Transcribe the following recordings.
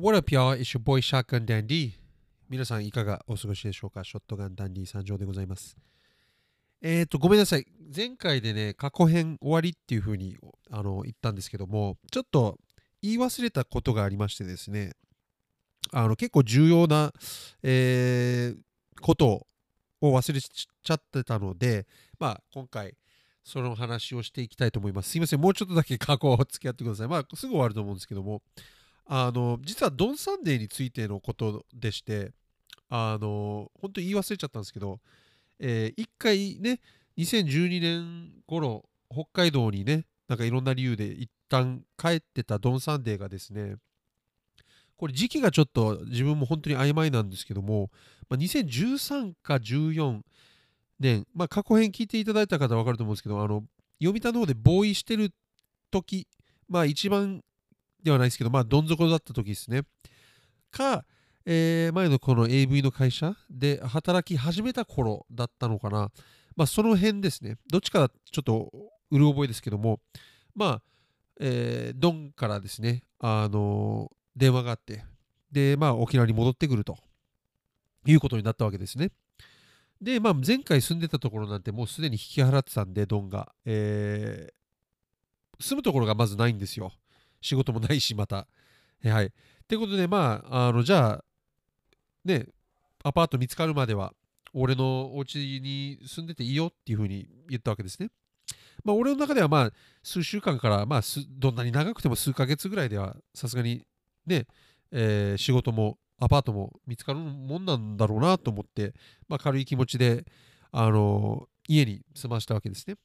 What up, y'all? It's your boy Shotgun Dandy. 皆さんいかがお過ごしでしょうか？ショットガンダンディ参上でございます。えっ、ー、と、ごめんなさい。前回でね、過去編終わりっていう風にあの言ったんですけども、ちょっと言い忘れたことがありましてですね、あの結構重要な、えー、ことを忘れちゃってたので、まあ、今回、その話をしていきたいと思います。すいません、もうちょっとだけ過去を付き合ってください。まあ、すぐ終わると思うんですけども、あの、実はドン・サンデーについてのことでして、あの、本当に言い忘れちゃったんですけど、えー一回ね、2012年頃、北海道にね、なんかいろんな理由で一旦帰ってたドン・サンデーがですね、これ時期がちょっと自分も本当に曖昧なんですけども、まあ、2013か14年、まあ、過去編聞いていただいた方は分かると思うんですけど、あの、読谷の方でボーイしてる時、まあ一番ではないですけど、まあどん底だった時ですね。か、えー前のこの AV の会社で働き始めた頃だったのかな。まあその辺ですね。どっちかちょっとうる覚えですけども、まあ、えードンからですね、あの電話があって、で、まあ沖縄に戻ってくるということになったわけですね。で、まあ前回住んでたところなんてもうすでに引き払ってたんで、ドンが。えー住むところがまずないんですよ。仕事もないし、また。はい。ってことで、まあ、あの、じゃあ、ね、アパート見つかるまでは、俺のお家に住んでていいよっていうふうに言ったわけですね。まあ、俺の中では、まあ、数週間から、まあ、どんなに長くても数ヶ月ぐらいでは、さすがに、ね、えー仕事も、アパートも見つかるもんなんだろうなと思って、まあ、軽い気持ちで、あの家に住ましたわけですね。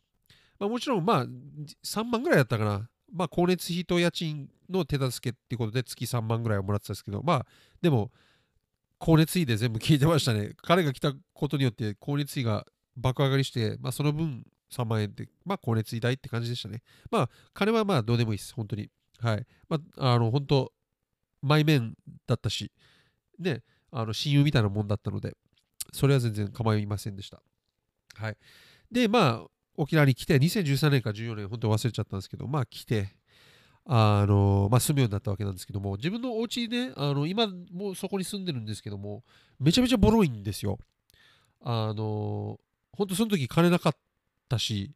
まあ、もちろん、まあ、3万ぐらいだったかな。まあ、光熱費と家賃の手助けっていうことで月3万ぐらいはもらってたんですけど、まあ、でも、光熱費で全部聞いてましたね。彼が来たことによって光熱費が爆上がりして、まあ、その分3万円で、まあ、光熱費代って感じでしたね。まあ、金はまあ、どうでもいいです、本当に。はい。まあ、あの、本当、前面だったし、ね、あの、親友みたいなもんだったので、それは全然構いませんでした。はい。で、まあ、沖縄に来て、2013年か14年、本当忘れちゃったんですけど、まあ来て、あの、まあ住むようになったわけなんですけども、自分のお家ね、あの、今もうそこに住んでるんですけども、めちゃめちゃボロいんですよ。あの、本当その時金なかったし、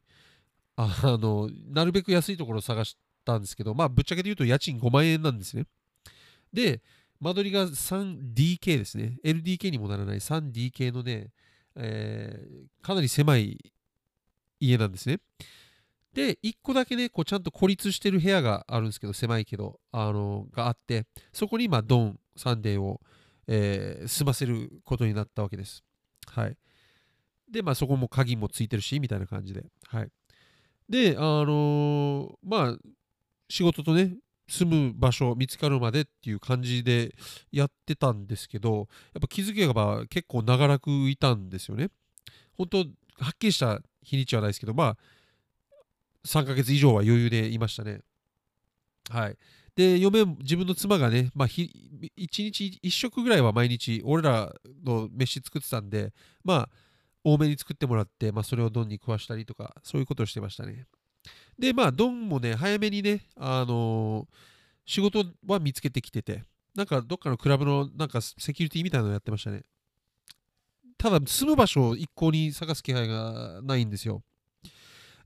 あの、なるべく安いところを探したんですけど、まあぶっちゃけて言うと家賃5万円なんですね。で、間取りが 3DK ですね。LDK にもならない 3DK のね、えーかなり狭い家なんですね。で、1個だけね、こうちゃんと孤立してる部屋があるんですけど、狭いけど、あの、があって、そこに今、ドン、サンデーを、えー住ませることになったわけです。はい。で、まあそこも鍵もついてるし、みたいな感じで。はい。で、あのーまあ、仕事とね、住む場所見つかるまでっていう感じでやってたんですけど、やっぱ気づけば結構長らくいたんですよね。本当はっきりした日にちはないですけど、まあ、3ヶ月以上は余裕でいましたね。はい。で、嫁、自分の妻がね、まあ、1日1食ぐらいは毎日、俺らの飯作ってたんで、まあ、多めに作ってもらって、まあ、それをドンに食わしたりとか、そういうことをしてましたね。で、まあ、ドンもね、早めにね、あのー仕事は見つけてきてて、なんかどっかのクラブのなんかセキュリティみたいなのやってましたね。ただ、住む場所を一向に探す気配がないんですよ。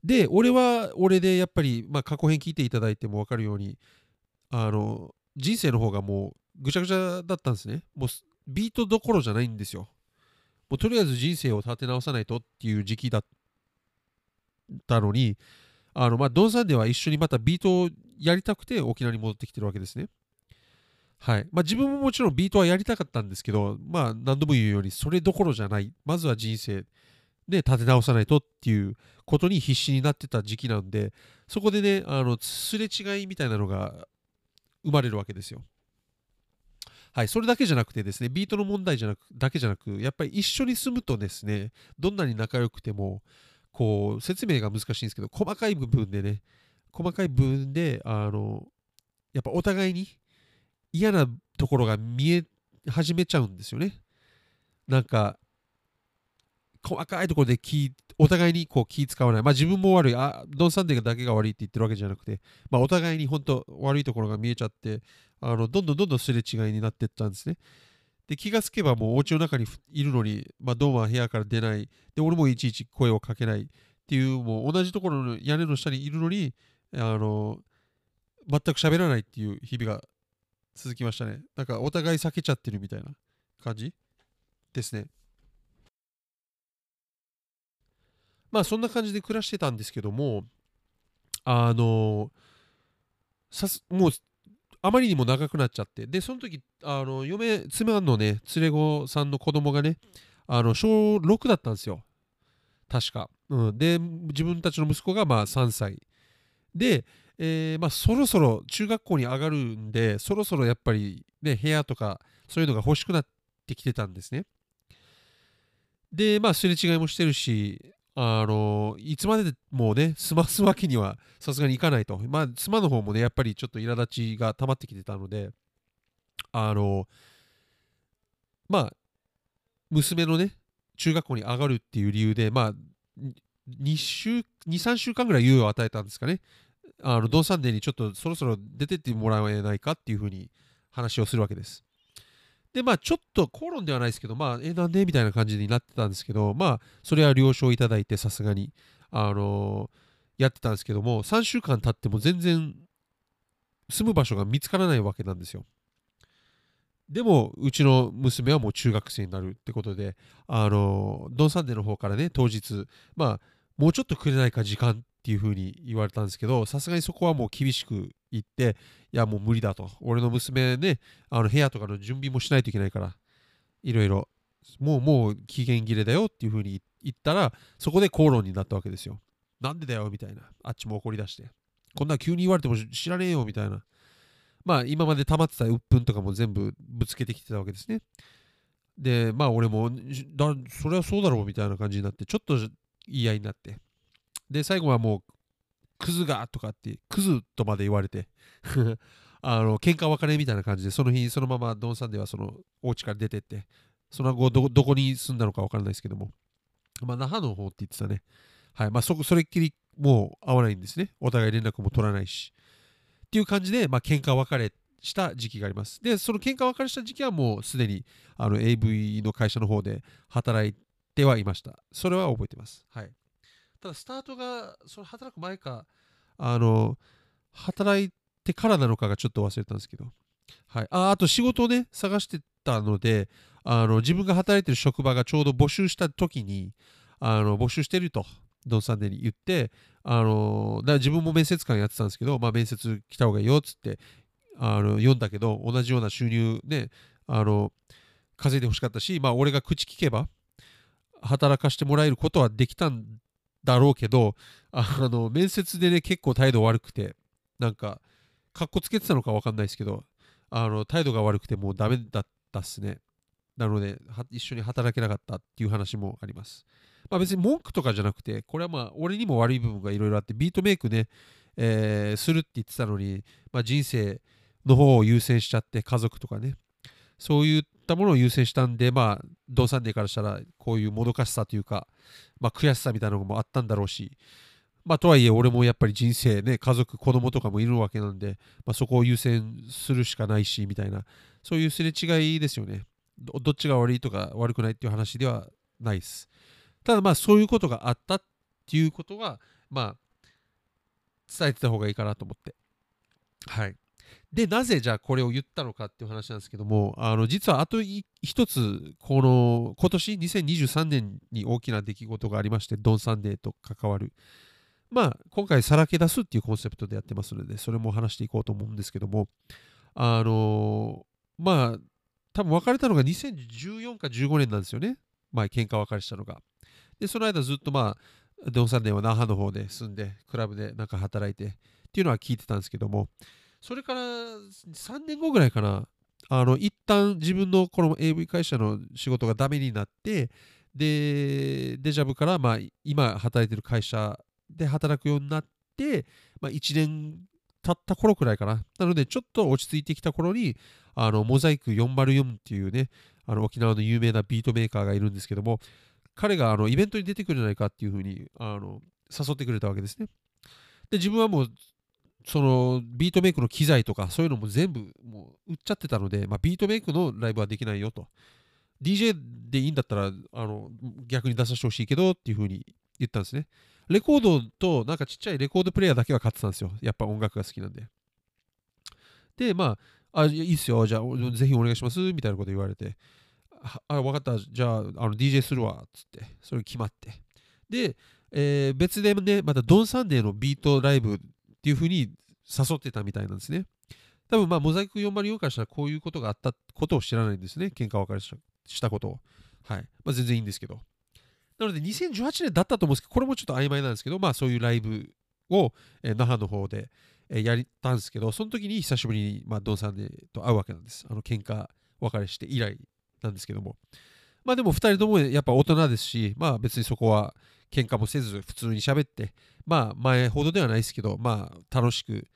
で、俺は俺でやっぱり、まあ、過去編聞いていただいても分かるように、あの、人生の方がもうぐちゃぐちゃだったんですね。もうビートどころじゃないんですよ。もうとりあえず人生を立て直さないとっていう時期だったのに、あの、まあ、ドンさんでは一緒にまたビートをやりたくて沖縄に戻ってきてるわけですね。はい。まあ、自分ももちろんビートはやりたかったんですけど、まあ、何度も言うように、それどころじゃない。まずは人生で立て直さないとっていうことに必死になってた時期なんで、そこでね、あの、すれ違いみたいなのが生まれるわけですよ。はい、それだけじゃなくてですね、ビートの問題じゃなくだけじゃなく、やっぱり一緒に住むとですね、どんなに仲良くても、こう、説明が難しいんですけど、細かい部分でね、細かい部分で、あの、やっぱお互いに嫌なところが見え始めちゃうんですよね。なんか、細かいところで気、お互いにこう気使わない。まあ自分も悪い。あ、ドン・サンデーだけが悪いって言ってるわけじゃなくて、まあお互いに本当悪いところが見えちゃって、あのどんどんどんどんすれ違いになってったんですね。で、気がつけばもうお家の中にいるのに、まあ、ドンは部屋から出ない。で、俺もいちいち声をかけないっていう、もう同じところの屋根の下にいるのに、あの、全く喋らないっていう日々が続きましたね。なんかお互い避けちゃってるみたいな感じ？ですね。まあそんな感じで暮らしてたんですけども、あの、さすもうあまりにも長くなっちゃって、で、その時、あの、嫁、妻のね、連れ子さんの子供がね、あの、小6だったんですよ。確か。うん。で、自分たちの息子がまあ3歳。で、えー、まあ、そろそろ中学校に上がるんで、そろそろやっぱりね、部屋とかそういうのが欲しくなってきてたんですね。で、まあ、すれ違いもしてるし、あの、いつまでもね、済ますわけにはさすがにいかないと。まあ、妻の方もね、やっぱりちょっと苛立ちが溜まってきてたので、あの、まあ、娘のね、中学校に上がるっていう理由で、まあ、2週、2、3週間ぐらい猶予を与えたんですかね。あの、ドンサンデーにちょっとそろそろ出てってもらえないかっていうふうに話をするわけです。で、まあ、ちょっと口論ではないですけど、まあ、え、なんでみたいな感じになってたんですけど、まあ、それは了承いただいて、さすがに、あのー、やってたんですけども、3週間経っても全然住む場所が見つからないわけなんですよ。でも、うちの娘はもう中学生になるってことで、あのー、ドンサンデーの方からね、当日、まあ、もうちょっとくれないか時間っていうふうに言われたんですけど、さすがにそこはもう厳しく言って、いやもう無理だと。俺の娘ね、あの部屋とかの準備もしないといけないから、いろいろ、もうもう期限切れだよっていうふうに言ったら、そこで口論になったわけですよ。なんでだよみたいな。あっちも怒り出して。こんな急に言われても知らねえよみたいな。まあ今まで溜まってた鬱憤とかも全部ぶつけてきてたわけですね。で、まあ俺も、それはそうだろうみたいな感じになって、ちょっと言い合いになって。で、最後はもう、クズがとかって、クズとまで言われて あの、喧嘩別れみたいな感じで、その日、そのままドンさんではその、お家から出てって、その後ど、どこに住んだのか分からないですけども、まあ、那覇の方って言ってたね。はい。まあ、そ、それっきりもう会わないんですね。お互い連絡も取らないし。っていう感じで、まあ、喧嘩別れした時期があります。で、その喧嘩別れした時期はもうすでに、あの、AV の会社の方で働いてはいました。それは覚えてます。はい。ただスタートがその働く前かあの働いてからなのかがちょっと忘れたんですけど、はい、ああと仕事をね探してたのであの自分が働いてる職場がちょうど募集した時にあの募集してるとドンサンデに言ってあのだから自分も面接官やってたんですけど、まあ、面接来た方がいいよっつってあの読んだけど同じような収入ねあの稼いでほしかったし、まあ、俺が口聞けば働かしてもらえることはできたんだろうけど、あの、面接でね、結構態度悪くて、なんか、かっこつけてたのかわかんないですけど、あの、態度が悪くてもうダメだったっすね。なので、一緒に働けなかったっていう話もあります。まあ別に文句とかじゃなくて、これはまあ、俺にも悪い部分がいろいろあって、ビートメイクね、えー、するって言ってたのに、まあ、人生の方を優先しちゃって、家族とかね、そういったものを優先したんで、まあ、ドーサンデからしたら、こういうもどかしさというか、まあ、悔しさみたいなのもあったんだろうし、まあ、とはいえ、俺もやっぱり人生ね、家族、子供とかもいるわけなんで、まあ、そこを優先するしかないし、みたいな、そういうすれ違いですよね。どっちが悪いとか悪くないっていう話ではないです。ただ、まあ、そういうことがあったっていうことは、まあ、伝えてた方がいいかなと思って。はい。で、なぜじゃあこれを言ったのかっていう話なんですけども、あの実はあと一つ、この今年2023年に大きな出来事がありまして、ドンサンデーと関わる。まあ、今回さらけ出すっていうコンセプトでやってますので、それも話していこうと思うんですけども、あのまあ、多分別れたのが2014か15年なんですよね。まあ、喧嘩別れしたのが。で、その間ずっとまあ、ドンサンデーは那覇の方で住んで、クラブでなんか働いてっていうのは聞いてたんですけども、それから3年後ぐらいかな、あの、一旦自分のこの AV 会社の仕事がダメになって、で、デジャブから、まあ、今働いてる会社で働くようになって、まあ、1年経った頃くらいかな。なので、ちょっと落ち着いてきた頃に、あの、モザイク404っていうね、あの沖縄の有名なビートメーカーがいるんですけども、彼があのイベントに出てくるんじゃないかっていうふうにあの誘ってくれたわけですね。で、自分はもうそのビートメイクの機材とかそういうのも全部もう売っちゃってたので、まあ、ビートメイクのライブはできないよと。DJ でいいんだったらあの逆に出させてほしいけどっていう風に言ったんですね。レコードとなんかちっちゃいレコードプレイヤーだけは買ってたんですよ。やっぱ音楽が好きなんで。でまああいいっすよ。じゃあぜひお願いしますみたいなこと言われて。あ分かった。じゃああの DJ するわっつって。それ決まって。で、えー、別でねまたドンサンデーのビートライブっていう風に誘ってたみたいなんですね。多分まあモザイク404からしたらこういうことがあったことを知らないんですね。喧嘩別れしたことを。はい、まあ、全然いいんですけど。なので2018年だったと思うんですけどこれもちょっと曖昧なんですけどまあそういうライブを、えー、那覇の方で、えー、やったんですけどその時に久しぶりに、まあ、ドンさんと会うわけなんです。あの喧嘩別れして以来なんですけども。まあでも2人ともやっぱ大人ですし、まあ別にそこは喧嘩もせず普通に喋って、まあ前ほどではないですけど、まあ楽しく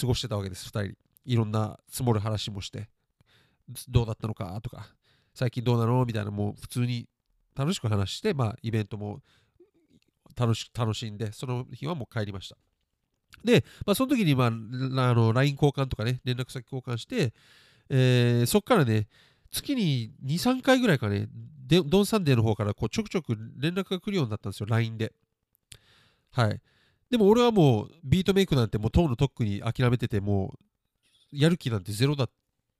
過ごしてたわけです、2人。いろんな積もる話もして、どうだったのか？とか、最近どうなの？みたいな、もう普通に楽しく話して、まあイベントも楽し楽しんで、その日はもう帰りました。で、まあ、その時に、まあ、あの LINE 交換とかね、連絡先交換して、えー、そこからね、月に2、3回ぐらいかね、でドンサンデーの方からこうちょくちょく連絡が来るようになったんですよ、LINE で。はい。でも俺はもうビートメイクなんてもう当のとっくに諦めてて、もうやる気なんてゼロだっ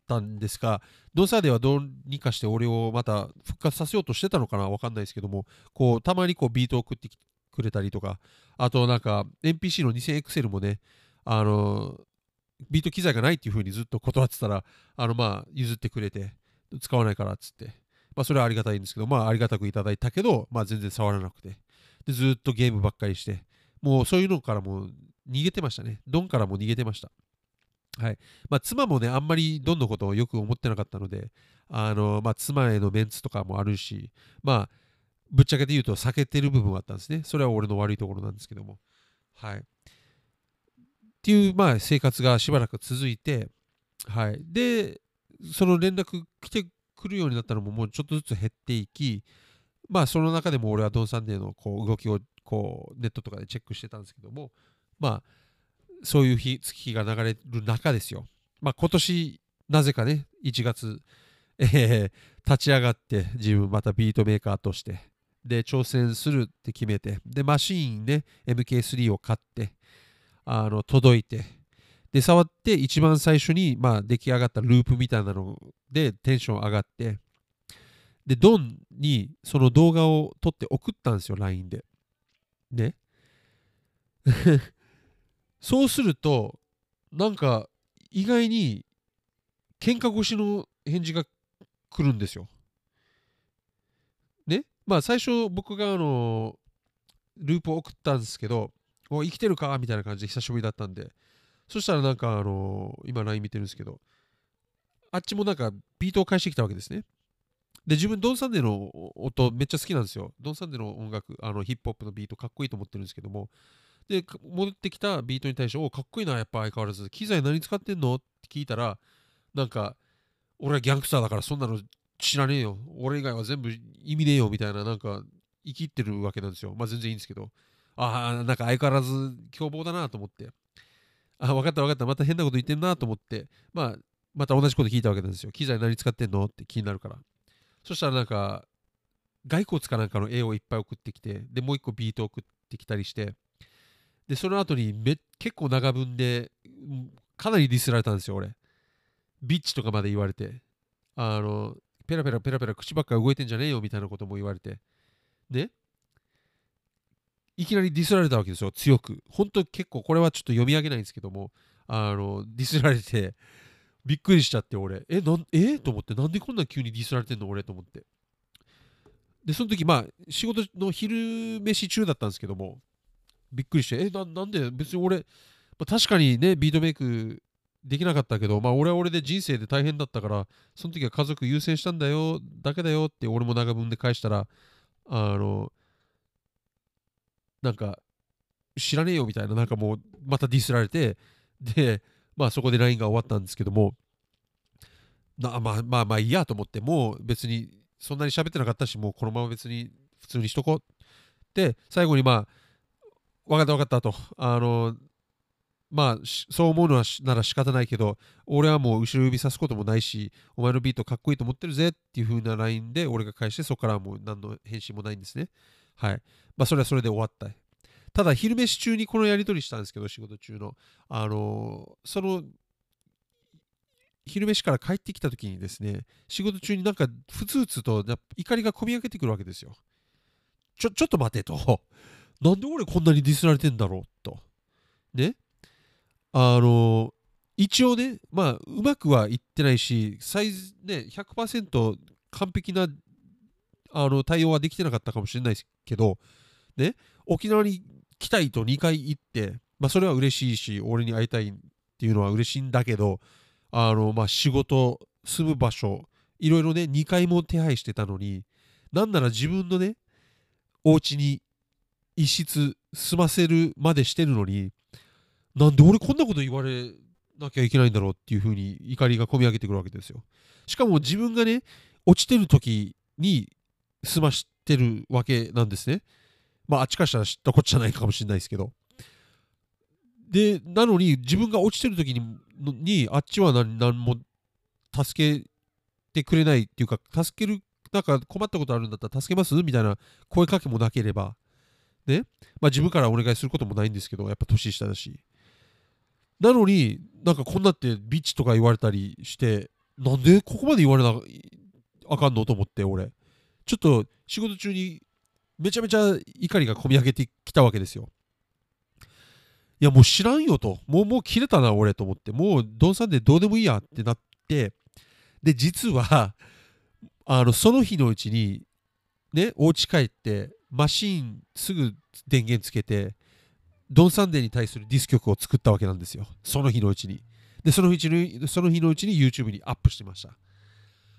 たんですが、ドンサンデーはどうにかして俺をまた復活させようとしてたのかなわかんないですけども、こうたまにこうビートを送ってくれたりとか、あとなんか NPC の 2000XL もね、あのビート機材がないっていう風にずっと断ってたら、あのまあ譲ってくれて、使わないからっつって、まあそれはありがたいんですけど、まあありがたくいただいたけど、まあ全然触らなくて、でずっとゲームばっかりして、もうそういうのからも逃げてましたね。ドンからも逃げてました。はい。まあ妻もね、あんまりドンのことをよく思ってなかったので、あの、まあ妻へのメンツとかもあるし、まあ、ぶっちゃけて言うと避けてる部分はあったんですね。それは俺の悪いところなんですけども。はい。っていう、まあ、生活がしばらく続いて、はい。で、その連絡来てくるようになったのももうちょっとずつ減っていき、まあその中でも俺はドンサンデーのこう動きをこうネットとかでチェックしてたんですけども、まあそういう日月日が流れる中ですよ。まあ今年なぜかね、1月、えー、立ち上がって自分またビートメーカーとして、で挑戦するって決めて、でマシーンね、MK3 を買って、あの届いて、で、触って一番最初に、まあ、出来上がったループみたいなのでテンション上がって、で、ドンにその動画を撮って送ったんですよ、LINE で。ね。そうすると、なんか、意外に、喧嘩越しの返事が来るんですよ。ね。まあ、最初僕があの、ループを送ったんですけど、お生きてるか？みたいな感じで久しぶりだったんで、そしたらなんか、あのー、今 LINE 見てるんですけど、あっちもなんかビートを返してきたわけですね。で、自分、ドン・サンデーの音めっちゃ好きなんですよ。ドン・サンデーの音楽、あのヒップホップのビートかっこいいと思ってるんですけども、で、戻ってきたビートに対して、おかっこいいな、やっぱ相変わらず。機材何使ってんの？って聞いたら、なんか、俺はギャングスターだからそんなの知らねえよ。俺以外は全部意味ねえよみたいな、なんか、イキってるわけなんですよ。まあ全然いいんですけど。ああ、なんか相変わらず凶暴だなと思って。あ、分かった分かった、また変なこと言ってんなと思って、まあ、また同じこと聞いたわけなんですよ。機材何使ってんの？って気になるから。そしたらなんか、骸骨かなんかの絵をいっぱい送ってきて、で、もう一個ビート送ってきたりして、で、その後にめ結構長文で、かなりディスられたんですよ、俺。ビッチとかまで言われて、あの、ペラペラペラペラ口ばっか動いてんじゃねえよみたいなことも言われて、ねいきなりディスられたわけですよ、強く。本当結構、これはちょっと読み上げないんですけども、あの、ディスられて、びっくりしちゃって、俺。え、なんえ？と思って、なんでこんな急にディスられてんの俺と思って。で、その時、まあ、仕事の昼飯中だったんですけども、びっくりして、え、ななんで？別に俺、まあ、確かにね、ビートメイクできなかったけど、まあ、俺は俺で人生で大変だったから、その時は家族優先したんだよ、だけだよって俺も長文で返したら、あの、なんか知らねえよみたいななんかもうまたディスられてでまあそこで LINE が終わったんですけどもなまあまあまあいいやと思ってもう別にそんなに喋ってなかったしもうこのまま別に普通にしとこうで最後にまあ分かった分かったとあのまあ、そう思うのはなら仕方ないけど、俺はもう後ろ指さすこともないし、お前のビートかっこいいと思ってるぜっていう風な LINE で俺が返して、そこからはもう何の返信もないんですね。はい。まあ、それはそれで終わった。ただ、昼飯中にこのやり取りしたんですけど、仕事中の。あのー、その、昼飯から帰ってきた時にですね、仕事中になんかふつふつと怒りがこみ上げてくるわけですよ。ちょ、ちょっと待てと。なんで俺こんなにディスられてんだろうと。ね。あの、一応ね、まあ、うまくはいってないし、サイズね、100%完璧なあの対応はできてなかったかもしれないですけど、ね、沖縄に来たいと2回行って、まあ、それは嬉しいし、俺に会いたいっていうのは嬉しいんだけど、あの、まあ、仕事、住む場所、いろいろね、2回も手配してたのに、なんなら自分のね、お家に一室住ませるまでしてるのに、なんで俺こんなこと言われなきゃいけないんだろうっていう風に怒りがこみ上げてくるわけですよ。しかも自分がね、落ちてる時に済ましてるわけなんですね。まあ、あっちからしたら知ったこっちゃないかもしれないですけど。で、なのに自分が落ちてる時ににあっちは何何も助けてくれないっていうか、助ける、なんか困ったことあるんだったら助けます？みたいな声かけもなければ、ね、まあ自分からお願いすることもないんですけど、やっぱ年下だし。なのに、なんかこんなってビッチとか言われたりして、なんでここまで言われなあかんの？と思って、俺。ちょっと仕事中にめちゃめちゃ怒りがこみ上げてきたわけですよ。いや、もう知らんよと。もう、もう切れたな、俺と思って。もう、ドンさんでどうでもいいやってなって、で、実は、あの、その日のうちに、ね、お家帰って、マシーンすぐ電源つけて、ドン・サンデーに対するディス曲を作ったわけなんですよ。その日のうちに。で、その日にその日のうちに YouTube にアップしてました。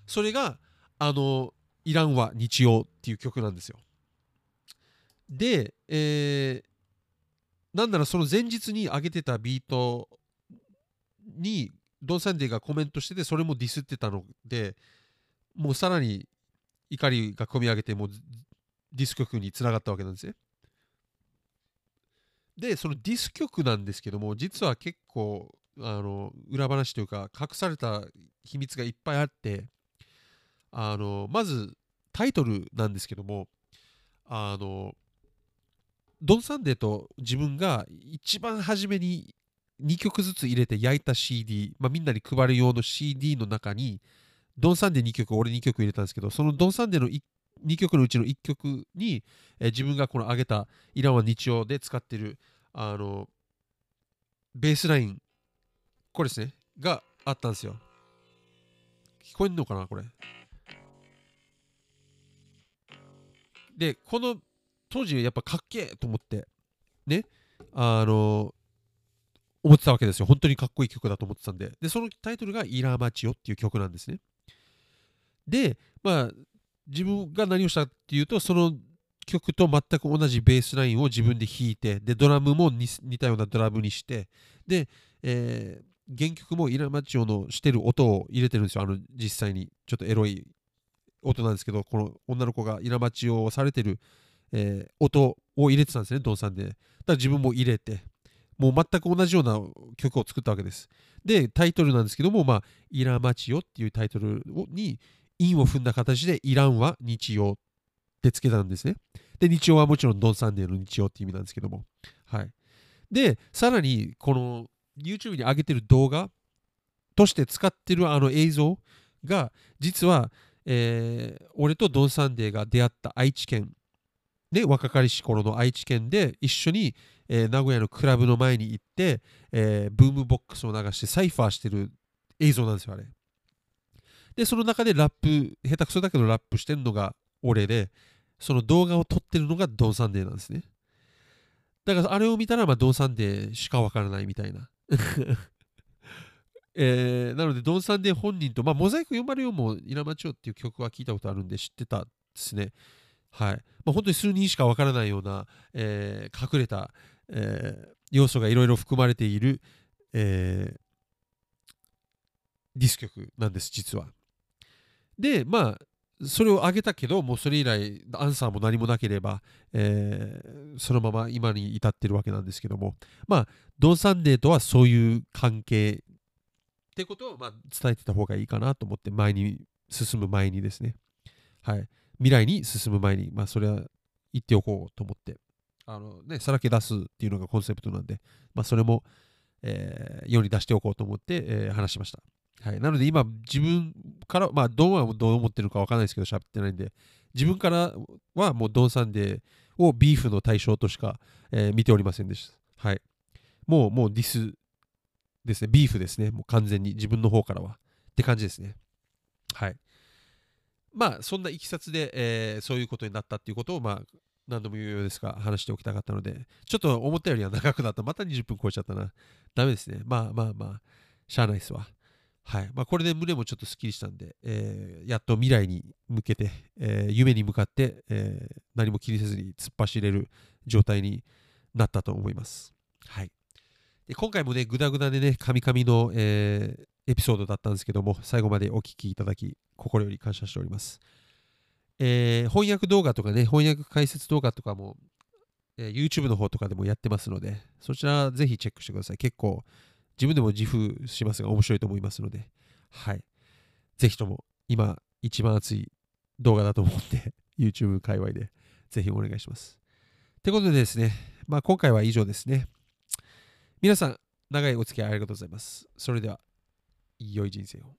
それが、あの、イランは日曜っていう曲なんですよ。で、えー、なんならその前日に上げてたビートにドン・サンデーがコメントしてて、それもディスってたので、もうさらに怒りが込み上げて、もうディス曲につながったわけなんですね。で、そのディス曲なんですけども、実は結構、あの、裏話というか、隠された秘密がいっぱいあって、あの、まず、タイトルなんですけども、あの、ドン・サンデーと自分が一番初めに2曲ずつ入れて焼いた CD、まあ、みんなに配る用の CD の中に、ドン・サンデー2曲、俺2曲入れたんですけど、そのドン・サンデーの2曲のうちの1曲に、えー、自分がこの上げたイランは日曜で使ってるあのベースラインこれですねがあったんですよ。聞こえんのかなこれ。でこの当時やっぱかっけえと思ってねあの思ってたわけですよ。本当にかっこいい曲だと思ってたんで。でそのタイトルが「イラーマチオ」っていう曲なんですね。でまあ自分が何をしたっていうとその曲と全く同じベースラインを自分で弾いてでドラムも似たようなドラムにしてで、えー、原曲もイラマチオのしてる音を入れてるんですよ。あの実際にちょっとエロい音なんですけどこの女の子がイラマチをされてる、えー、音を入れてたんですねドンさんでだから自分も入れてもう全く同じような曲を作ったわけですでタイトルなんですけども、まあ、イラマチオっていうタイトルに韻を踏んだ形でイランは日曜ってつけたんですね。で、日曜はもちろんドン・サンデーの日曜って意味なんですけども。はい。で、さらにこの YouTube に上げてる動画として使ってるあの映像が実は、えー、俺とドン・サンデーが出会った愛知県ね、若かりし頃の愛知県で一緒に、えー、名古屋のクラブの前に行って、えー、ブームボックスを流してサイファーしてる映像なんですよ、あれ。で、その中でラップ、下手くそだけどラップしてるのが俺で、その動画を撮ってるのがドンサンデーなんですね。だからあれを見たら、まあ、ドンサンデーしかわからないみたいな。えー、なので、ドンサンデー本人と、まあ、モザイク読まれようも、稲町っていう曲は聞いたことあるんで知ってたですね。はい。まあ、本当に数人しかわからないような、えー、隠れた、えー、要素がいろいろ含まれている、えー、ディス曲なんです、実は。で、まあ、それを上げたけど、もうそれ以来、アンサーも何もなければ、えー、そのまま今に至ってるわけなんですけども、まあ、ドン・サンデーとはそういう関係ってことをまあ伝えてた方がいいかなと思って、前に進む前にですね、はい、未来に進む前に、まあ、それは言っておこうと思って、あのね、さらけ出すっていうのがコンセプトなんで、まあ、それも、えー、世に出しておこうと思って、えー、話しました。はい、なので今、自分から、まあ、ドンはどう思ってるかわからないですけど、喋ってないんで、自分からはもうドンサンデーをビーフの対象としか、えー、見ておりませんでした。はい。もう、もうディスですね、ビーフですね、もう完全に自分の方からは。って感じですね。はい。まあ、そんないきさつで、えー、そういうことになったっていうことを、まあ、何度も言うようですが、話しておきたかったので、ちょっと思ったよりは長くなった。また20分超えちゃったな。ダメですね。まあまあまあ、しゃあないっすわ。はい。まあ、これで胸もちょっとスッキリしたんで、えー、やっと未来に向けて、えー、夢に向かって、えー、何も気にせずに突っ走れる状態になったと思います。はい。で今回もね、ぐだぐだでね、カミカミの、えー、エピソードだったんですけども、最後までお聴きいただき、心より感謝しております。えー、翻訳動画とかね、翻訳解説動画とかも、えー、YouTube の方とかでもやってますので、そちらぜひチェックしてください。結構、自分でも自負しますが面白いと思いますので、はい。ぜひとも今一番熱い動画だと思って YouTube 界隈でぜひお願いします。ってことでですね、まあ今回は以上ですね。皆さん、長いお付き合いありがとうございます。それでは、良い人生を。